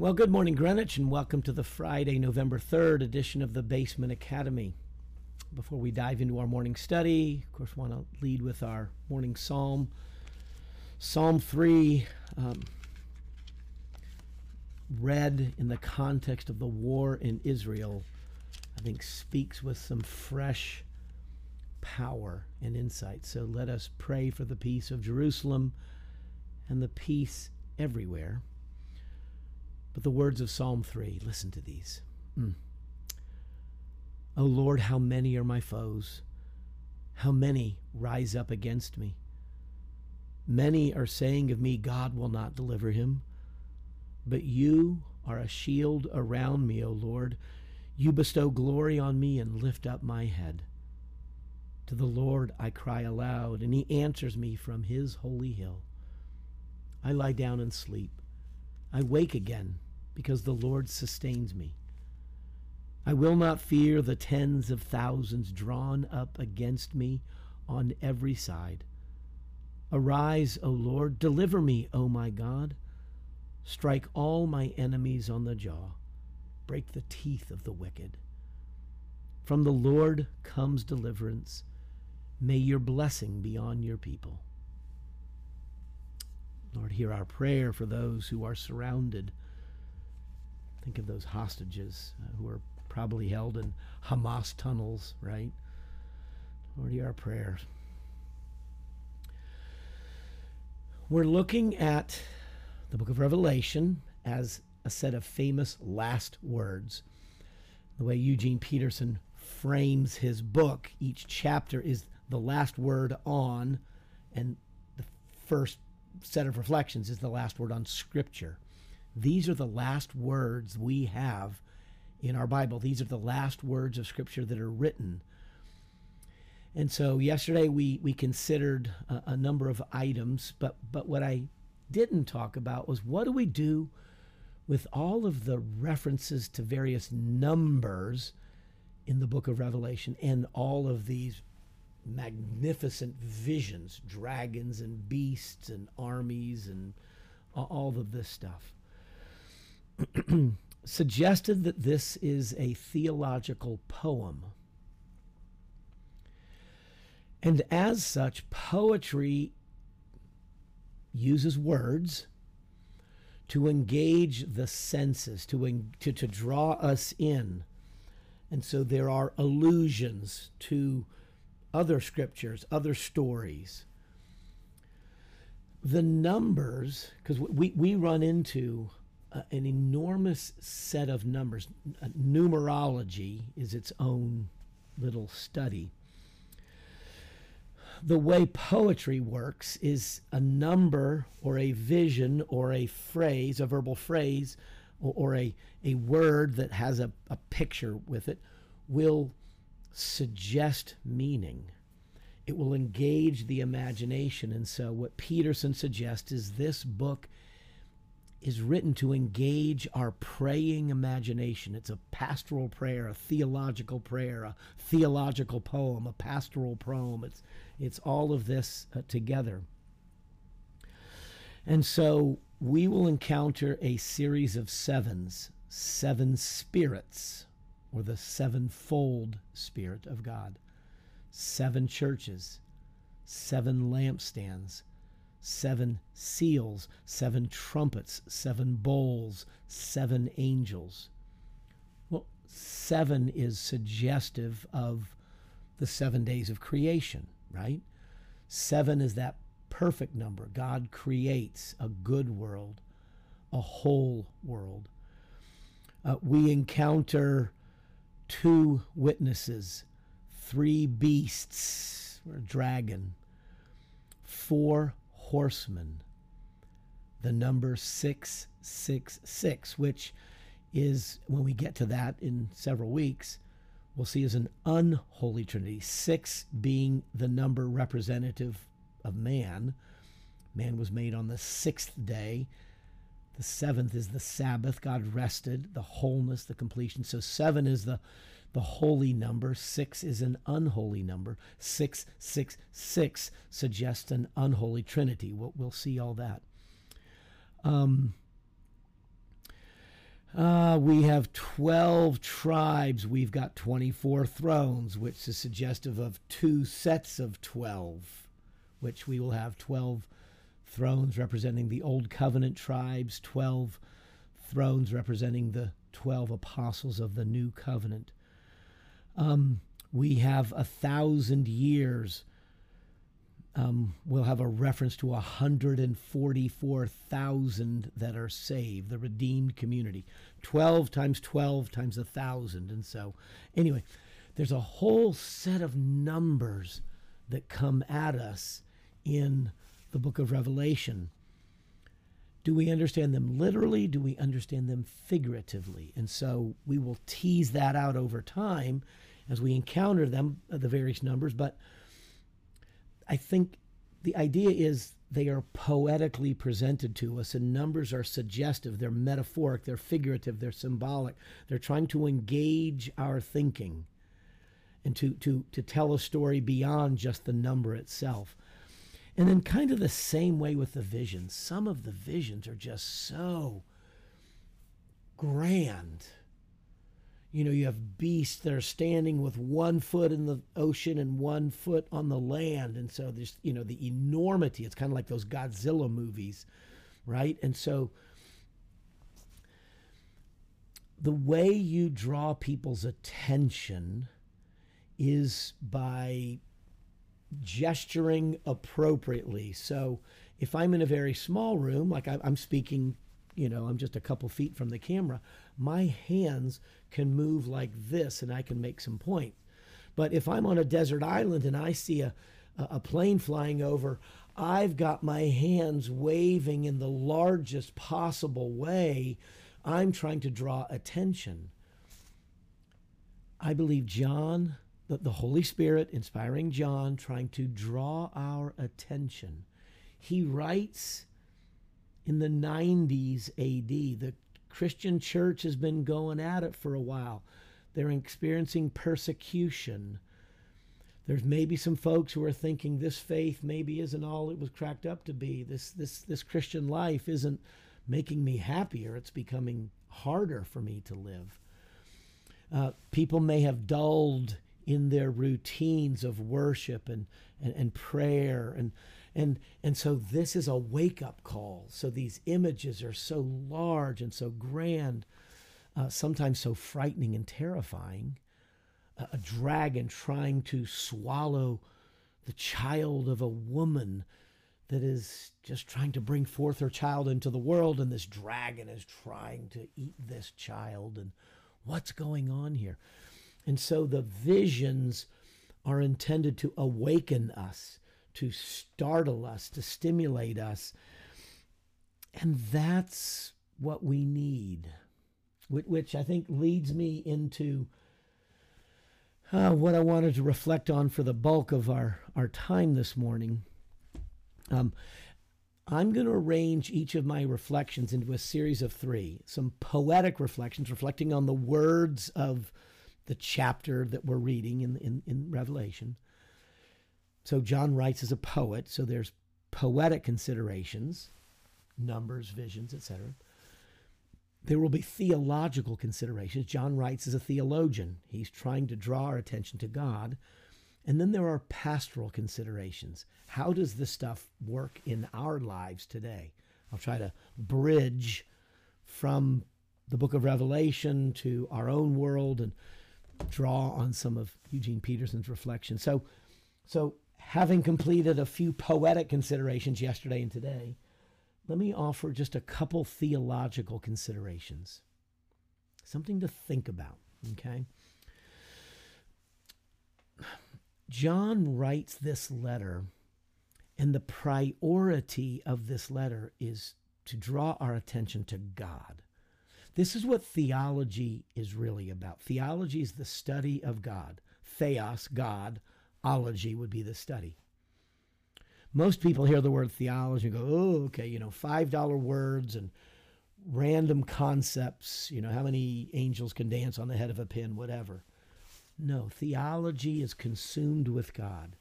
Well, good morning, Greenwich, and welcome to the Friday, November 3rd edition of the Basement Academy. Before we dive into our morning study, of course, want to lead with our morning psalm. Psalm 3, um, read in the context of the war in Israel, I think speaks with some fresh power and insight. So let us pray for the peace of Jerusalem and the peace everywhere. But the words of Psalm 3, listen to these. Mm. O Lord, how many are my foes? How many rise up against me? Many are saying of me, God will not deliver him. But you are a shield around me, O Lord. You bestow glory on me and lift up my head. To the Lord I cry aloud, and he answers me from his holy hill. I lie down and sleep. I wake again because the Lord sustains me. I will not fear the tens of thousands drawn up against me on every side. Arise, O Lord, deliver me, O my God. Strike all my enemies on the jaw, break the teeth of the wicked. From the Lord comes deliverance. May your blessing be on your people. Lord, hear our prayer for those who are surrounded. Think of those hostages uh, who are probably held in Hamas tunnels, right? Lord, hear our prayers. We're looking at the book of Revelation as a set of famous last words. The way Eugene Peterson frames his book, each chapter is the last word on, and the first set of reflections is the last word on Scripture. These are the last words we have in our Bible. These are the last words of Scripture that are written. And so yesterday we, we considered a, a number of items, but, but what I didn't talk about was what do we do with all of the references to various numbers in the book of Revelation and all of these magnificent visions, dragons and beasts and armies and all of this stuff. Suggested that this is a theological poem. And as such, poetry uses words to engage the senses, to, to, to draw us in. And so there are allusions to other scriptures, other stories. The numbers, because we, we run into uh, an enormous set of numbers. Uh, numerology is its own little study the way poetry works is a number or a vision or a phrase, a verbal phrase, or, or a, a word that has a, a picture with it will suggest meaning. It will engage the imagination. And so, what Peterson suggests is this book is written to engage our praying imagination. It's a pastoral prayer, a theological prayer, a theological poem, a pastoral poem. It's it's all of this uh, together. And so we will encounter a series of sevens, seven spirits, or the sevenfold Spirit of God, seven churches, seven lampstands, seven seals, seven trumpets, seven bowls, seven angels. Well, seven is suggestive of the seven days of creation right? Seven is that perfect number. God creates a good world, a whole world. Uh, we encounter two witnesses, three beasts, or a dragon, four horsemen, the number 666, which is, when we get to that in several weeks, we'll see as an unholy trinity, six being the number representative of man. Man was made on the sixth day. The seventh is the Sabbath. God rested, the wholeness, the completion. So seven is the, the holy number. Six is an unholy number. Six, six, six suggests an unholy trinity. We'll, we'll see all that. Um, Uh, we have 12 tribes. We've got 24 thrones, which is suggestive of two sets of 12, which we will have 12 thrones representing the Old Covenant tribes, 12 thrones representing the 12 apostles of the New Covenant. Um, we have a thousand years um, we'll have a reference to 144,000 that are saved, the redeemed community. 12 times 12 times a thousand. And so, anyway, there's a whole set of numbers that come at us in the book of Revelation. Do we understand them literally? Do we understand them figuratively? And so we will tease that out over time as we encounter them, uh, the various numbers. But I think the idea is they are poetically presented to us, and numbers are suggestive, they're metaphoric, they're figurative, they're symbolic. They're trying to engage our thinking and to, to, to tell a story beyond just the number itself. And then, kind of the same way with the visions. Some of the visions are just so grand you know, you have beasts that are standing with one foot in the ocean and one foot on the land. And so there's, you know, the enormity. It's kind of like those Godzilla movies, right? And so the way you draw people's attention is by gesturing appropriately. So if I'm in a very small room, like I'm speaking, you know, I'm just a couple feet from the camera, my hands can move like this and I can make some point. But if I'm on a desert island and I see a, a plane flying over, I've got my hands waving in the largest possible way. I'm trying to draw attention. I believe John, the, the Holy Spirit inspiring John, trying to draw our attention. He writes in the 90s AD. The Christian church has been going at it for a while. They're experiencing persecution. There's maybe some folks who are thinking this faith maybe isn't all it was cracked up to be. This this this Christian life isn't making me happier. It's becoming harder for me to live. Uh, people may have dulled in their routines of worship and, and, and prayer. And and and so this is a wake up call. So these images are so large and so grand uh, sometimes so frightening and terrifying. A dragon trying to swallow the child of a woman that is just trying to bring forth her child into the world and this dragon is trying to eat this child. And what's going on here and so the visions are intended to awaken us to startle us, to stimulate us. And that's what we need, which I think leads me into uh, what I wanted to reflect on for the bulk of our, our time this morning. Um, I'm going to arrange each of my reflections into a series of three some poetic reflections reflecting on the words of the chapter that we're reading in, in, in Revelation. So John writes as a poet, so there's poetic considerations, numbers, visions, etc. There will be theological considerations. John writes as a theologian. He's trying to draw our attention to God. And then there are pastoral considerations. How does this stuff work in our lives today? I'll try to bridge from the book of Revelation to our own world and draw on some of Eugene Peterson's reflections. So, so having completed a few poetic considerations yesterday and today, let me offer just a couple theological considerations. Something to think about, okay? John writes this letter, and the priority of this letter is to draw our attention to God. This is what theology is really about. Theology is the study of God. Theos, God, ology would be the study. Most people hear the word theology and go, oh, okay, you know, $5 words and random concepts, you know, how many angels can dance on the head of a pin, whatever. No, theology is consumed with God.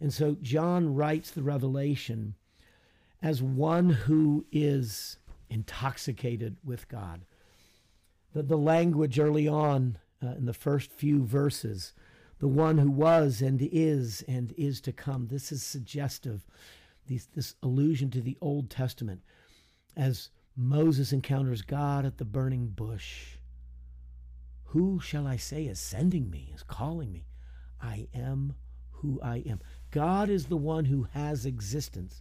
And so John writes the Revelation as one who is intoxicated with God. the, the language early on uh, in the first few verses, the one who was and is and is to come. This is suggestive, these, this allusion to the Old Testament as Moses encounters God at the burning bush. Who shall I say is sending me, is calling me? I am who I am. God is the one who has existence,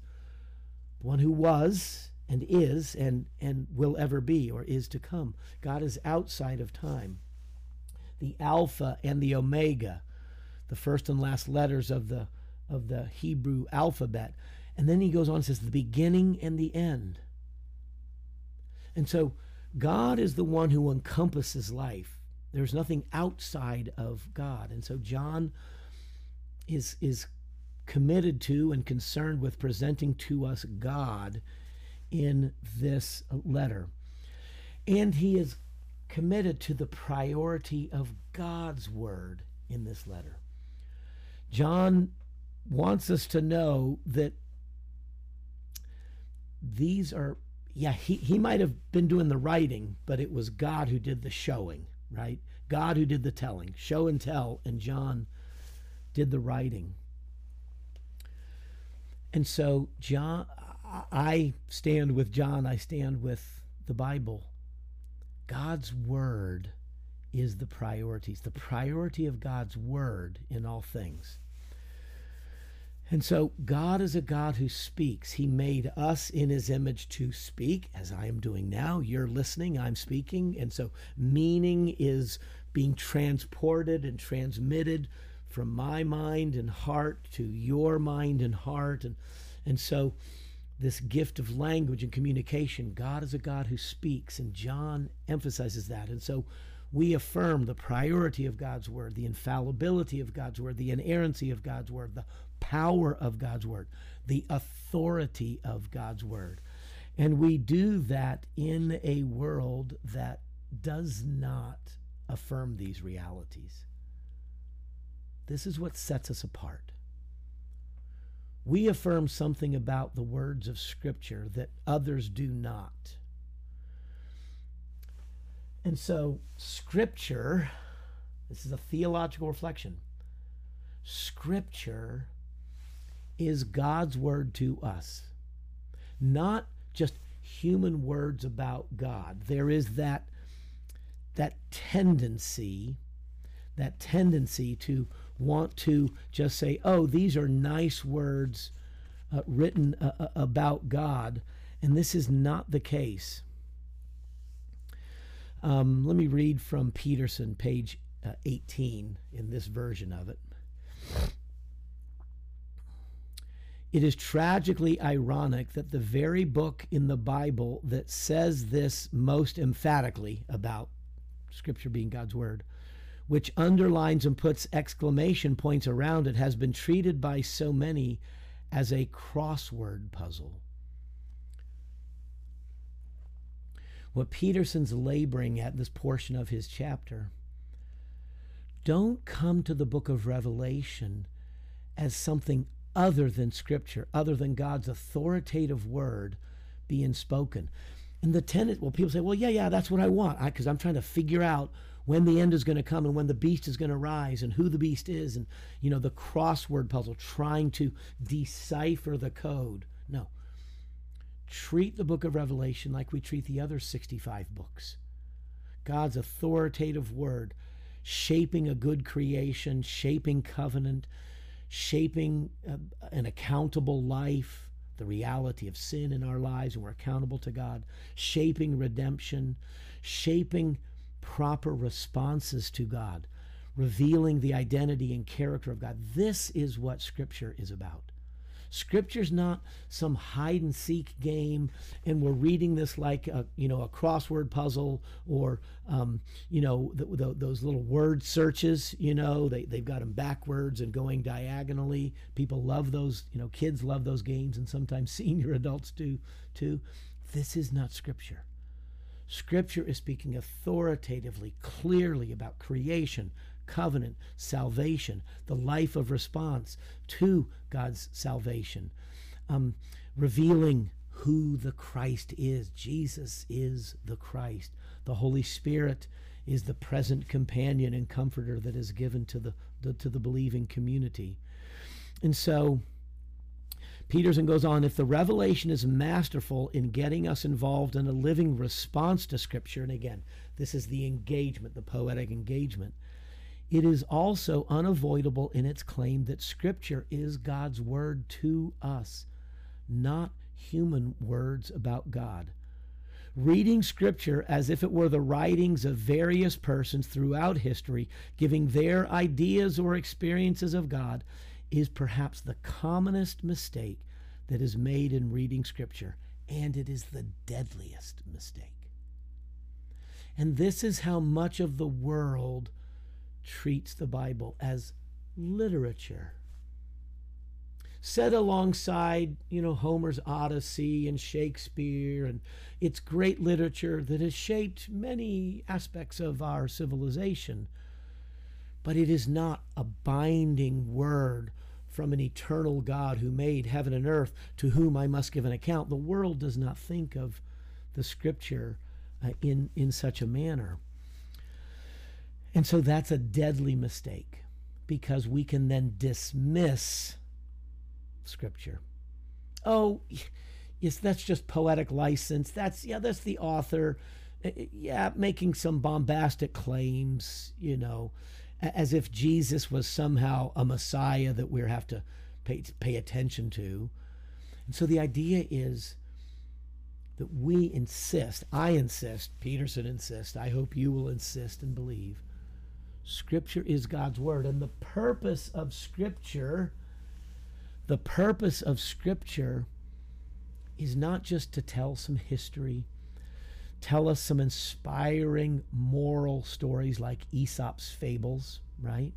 the one who was and is and, and will ever be or is to come. God is outside of time. The Alpha and the Omega, the first and last letters of the, of the Hebrew alphabet. And then he goes on and says, the beginning and the end. And so God is the one who encompasses life. There's nothing outside of God. And so John is, is committed to and concerned with presenting to us God in this uh, letter. And he is committed to the priority of God's word in this letter. John wants us to know that these are, yeah, he, he might have been doing the writing, but it was God who did the showing, right? God who did the telling, show and tell, and John did the writing. And so, John, I stand with John, I stand with the Bible. God's word is the priorities, the priority of God's word in all things. And so God is a God who speaks. He made us in his image to speak, as I am doing now. You're listening, I'm speaking. And so meaning is being transported and transmitted from my mind and heart to your mind and heart. And, and so this gift of language and communication. God is a God who speaks, and John emphasizes that. And so we affirm the priority of God's word, the infallibility of God's word, the inerrancy of God's word, the power of God's word, the authority of God's word. And we do that in a world that does not affirm these realities. This is what sets us apart we affirm something about the words of Scripture that others do not. And so, Scripture, this is a theological reflection. Scripture is God's word to us, not just human words about God. There is that, that tendency, that tendency to want to just say, oh, these are nice words uh, written uh, uh, about God. And this is not the case. Um, let me read from Peterson, page uh, 18, in this version of it. It is tragically ironic that the very book in the Bible that says this most emphatically about Scripture being God's Word which underlines and puts exclamation points around it, has been treated by so many as a crossword puzzle. What Peterson's laboring at this portion of his chapter don't come to the book of Revelation as something other than Scripture, other than God's authoritative word being spoken. And the tenant, well, people say, well, yeah, yeah, that's what I want, because I'm trying to figure out when the end is going to come and when the beast is going to rise and who the beast is and you know the crossword puzzle trying to decipher the code. No. Treat the book of revelation like we treat the other 65 books. God's authoritative word shaping a good creation shaping covenant shaping a, an accountable life the reality of sin in our lives and we're accountable to god shaping redemption shaping proper responses to God, revealing the identity and character of God. This is what Scripture is about. Scripture's not some hide and seek game, and we're reading this like a you know a crossword puzzle or um, you know the, the, those little word searches. You know they they've got them backwards and going diagonally. People love those. You know kids love those games, and sometimes senior adults do too. This is not Scripture. Scripture is speaking authoritatively, clearly about creation, covenant, salvation, the life of response to God's salvation, um, revealing who the Christ is. Jesus is the Christ. The Holy Spirit is the present companion and comforter that is given to the, the to the believing community. And so Peterson goes on if the revelation is masterful in getting us involved in a living response to Scripture, and again, this is the engagement, the poetic engagement, it is also unavoidable in its claim that Scripture is God's word to us, not human words about God. Reading Scripture as if it were the writings of various persons throughout history, giving their ideas or experiences of God, is perhaps the commonest mistake that is made in reading Scripture, and it is the deadliest mistake. And this is how much of the world treats the Bible as literature. Set alongside, you know, Homer's Odyssey and Shakespeare and it's great literature that has shaped many aspects of our civilization. But it is not a binding word from an eternal God who made heaven and earth, to whom I must give an account. The world does not think of the scripture uh, in, in such a manner. And so that's a deadly mistake because we can then dismiss scripture. Oh, yes, that's just poetic license. That's, yeah, that's the author. Uh, uh, yeah, making some bombastic claims, you know as if Jesus was somehow a Messiah that we have to pay, pay attention to. And so the idea is that we insist, I insist, Peterson insists, I hope you will insist and believe. Scripture is God's word. And the purpose of Scripture, the purpose of Scripture is not just to tell some history, tell us some inspiring moral stories like Aesop's fables, right?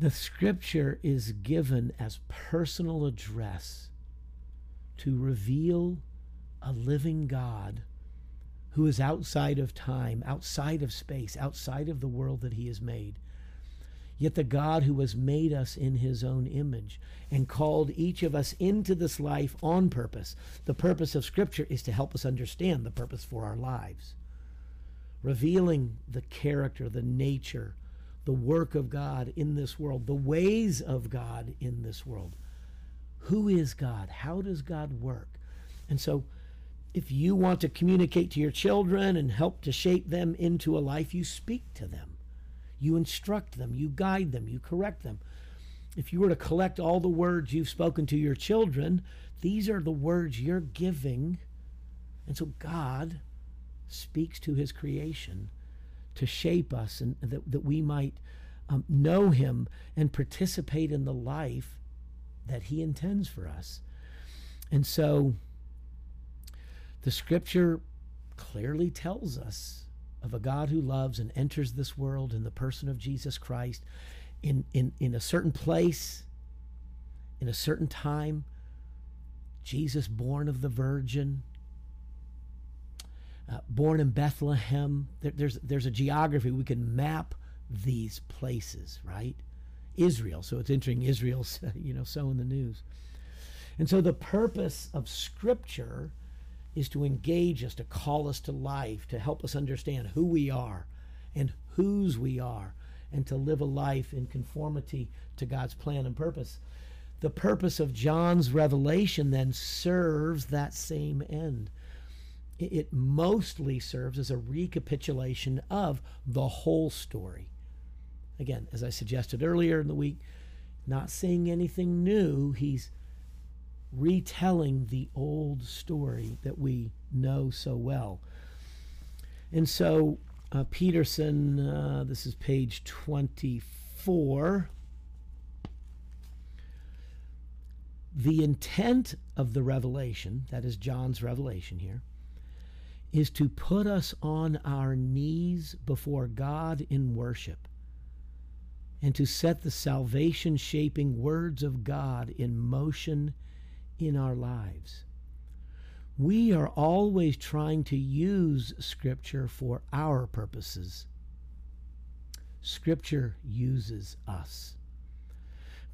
The scripture is given as personal address to reveal a living God who is outside of time, outside of space, outside of the world that he has made yet the God who has made us in his own image and called each of us into this life on purpose. The purpose of Scripture is to help us understand the purpose for our lives, revealing the character, the nature, the work of God in this world, the ways of God in this world. Who is God? How does God work? And so, if you want to communicate to your children and help to shape them into a life, you speak to them you instruct them, you guide them, you correct them. If you were to collect all the words you've spoken to your children, these are the words you're giving. And so God speaks to his creation to shape us and that, that we might um, know him and participate in the life that he intends for us. And so the scripture clearly tells us of a God who loves and enters this world in the person of Jesus Christ in, in, in a certain place, in a certain time. Jesus, born of the Virgin, uh, born in Bethlehem. There, there's, there's a geography. We can map these places, right? Israel. So it's entering Israel's, you know, so in the news. And so the purpose of Scripture is to engage us, to call us to life, to help us understand who we are and whose we are, and to live a life in conformity to God's plan and purpose. The purpose of John's revelation then serves that same end. It mostly serves as a recapitulation of the whole story. Again, as I suggested earlier in the week, not saying anything new, he's retelling the old story that we know so well. And so, uh, Peterson, uh, this is page 24. The intent of the revelation, that is John's revelation here, is to put us on our knees before God in worship and to set the salvation shaping words of God in motion in our lives. We are always trying to use Scripture for our purposes. Scripture uses us.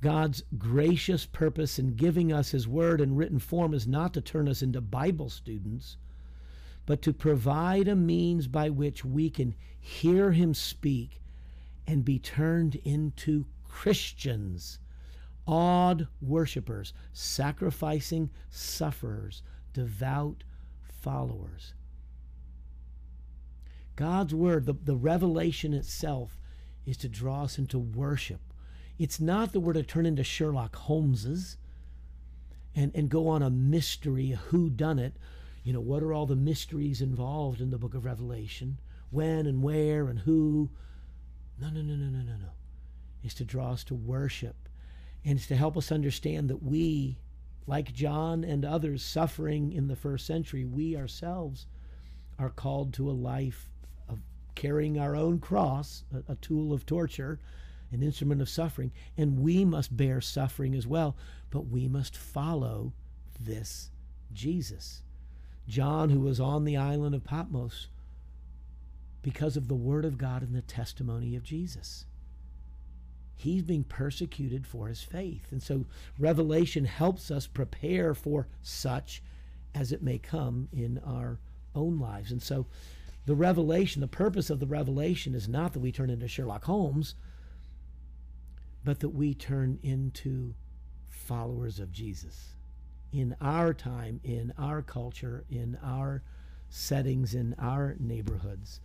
God's gracious purpose in giving us His Word in written form is not to turn us into Bible students, but to provide a means by which we can hear Him speak and be turned into Christians, awed worshipers, sacrificing sufferers, devout followers. God's Word, the, the revelation itself, is to draw us into worship. It's not that we're to turn into Sherlock Holmeses and, and go on a mystery, a who done it. You know, what are all the mysteries involved in the book of Revelation? When and where and who? No, no, no, no, no, no, no. It's to draw us to worship. And it's to help us understand that we, like John and others suffering in the first century, we ourselves are called to a life of carrying our own cross, a, a tool of torture, an instrument of suffering, and we must bear suffering as well, but we must follow this Jesus. John, who was on the island of Patmos because of the Word of God and the testimony of Jesus. He's being persecuted for his faith. And so Revelation helps us prepare for such as it may come in our own lives. And so the revelation, the purpose of the revelation is not that we turn into Sherlock Holmes, but that we turn into followers of Jesus in our time, in our culture, in our settings, in our neighborhoods.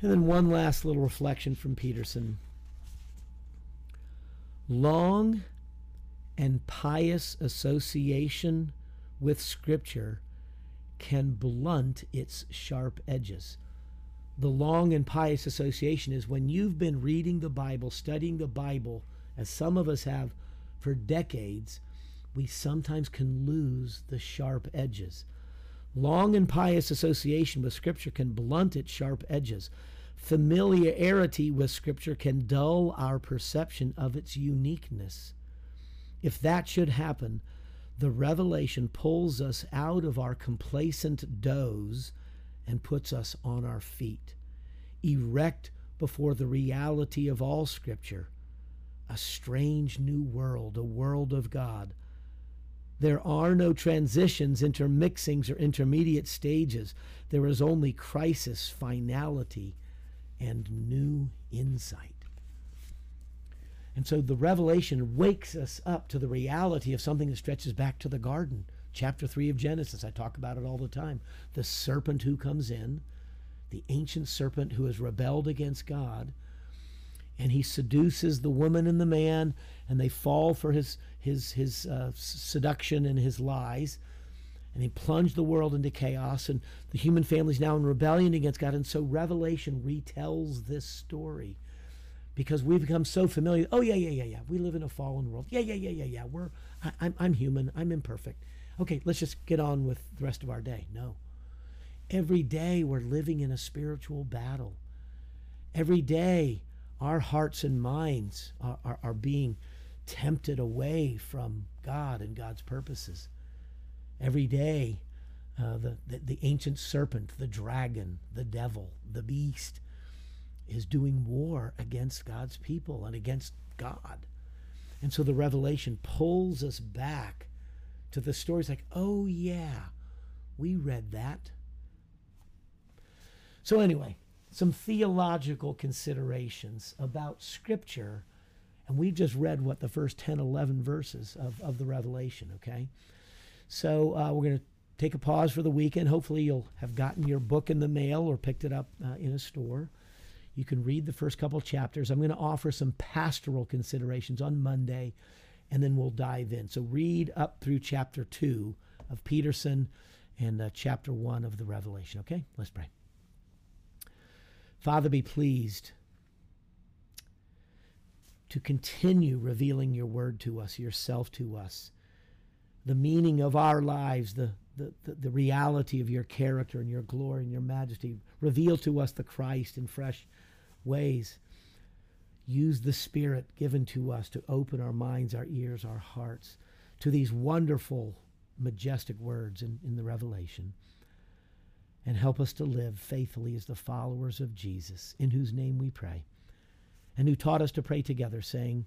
And then one last little reflection from Peterson. Long and pious association with Scripture can blunt its sharp edges. The long and pious association is when you've been reading the Bible, studying the Bible, as some of us have for decades, we sometimes can lose the sharp edges. Long and pious association with Scripture can blunt its sharp edges. Familiarity with Scripture can dull our perception of its uniqueness. If that should happen, the revelation pulls us out of our complacent doze and puts us on our feet, erect before the reality of all Scripture, a strange new world, a world of God. There are no transitions, intermixings, or intermediate stages. There is only crisis, finality, and new insight. And so the revelation wakes us up to the reality of something that stretches back to the garden. Chapter 3 of Genesis, I talk about it all the time. The serpent who comes in, the ancient serpent who has rebelled against God, and he seduces the woman and the man, and they fall for his, his, his uh, seduction and his lies and he plunged the world into chaos and the human family is now in rebellion against god. And so revelation retells this story because we've become so familiar. Oh yeah yeah yeah yeah. We live in a fallen world. Yeah yeah yeah yeah yeah. We're I, I'm, I'm human. I'm imperfect. Okay let's just get on with the rest of our day. No. Every day we're living in a spiritual battle. Every day our hearts and minds are, are, are being tempted away from god and god's purposes Every day, uh, the, the, the ancient serpent, the dragon, the devil, the beast is doing war against God's people and against God. And so the revelation pulls us back to the stories like, oh, yeah, we read that. So, anyway, some theological considerations about Scripture. And we've just read what the first 10, 11 verses of, of the Revelation, okay? So uh, we're going to take a pause for the weekend. Hopefully, you'll have gotten your book in the mail or picked it up uh, in a store. You can read the first couple chapters. I'm going to offer some pastoral considerations on Monday, and then we'll dive in. So, read up through chapter 2 of Peterson and uh, chapter 1 of the Revelation. Okay? Let's pray. Father, be pleased to continue revealing your word to us, yourself to us the meaning of our lives, the, the, the, the, reality of your character and your glory and your majesty. Reveal to us the Christ in fresh ways. Use the Spirit given to us to open our minds, our ears, our hearts to these wonderful, majestic words in, in the Revelation. And help us to live faithfully as the followers of Jesus, in whose name we pray, and who taught us to pray together, saying,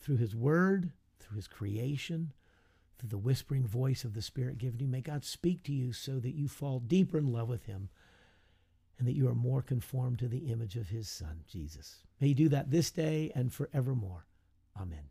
through his word, through his creation, through the whispering voice of the Spirit given you. May God speak to you so that you fall deeper in love with him and that you are more conformed to the image of his Son, Jesus. May you do that this day and forevermore. Amen.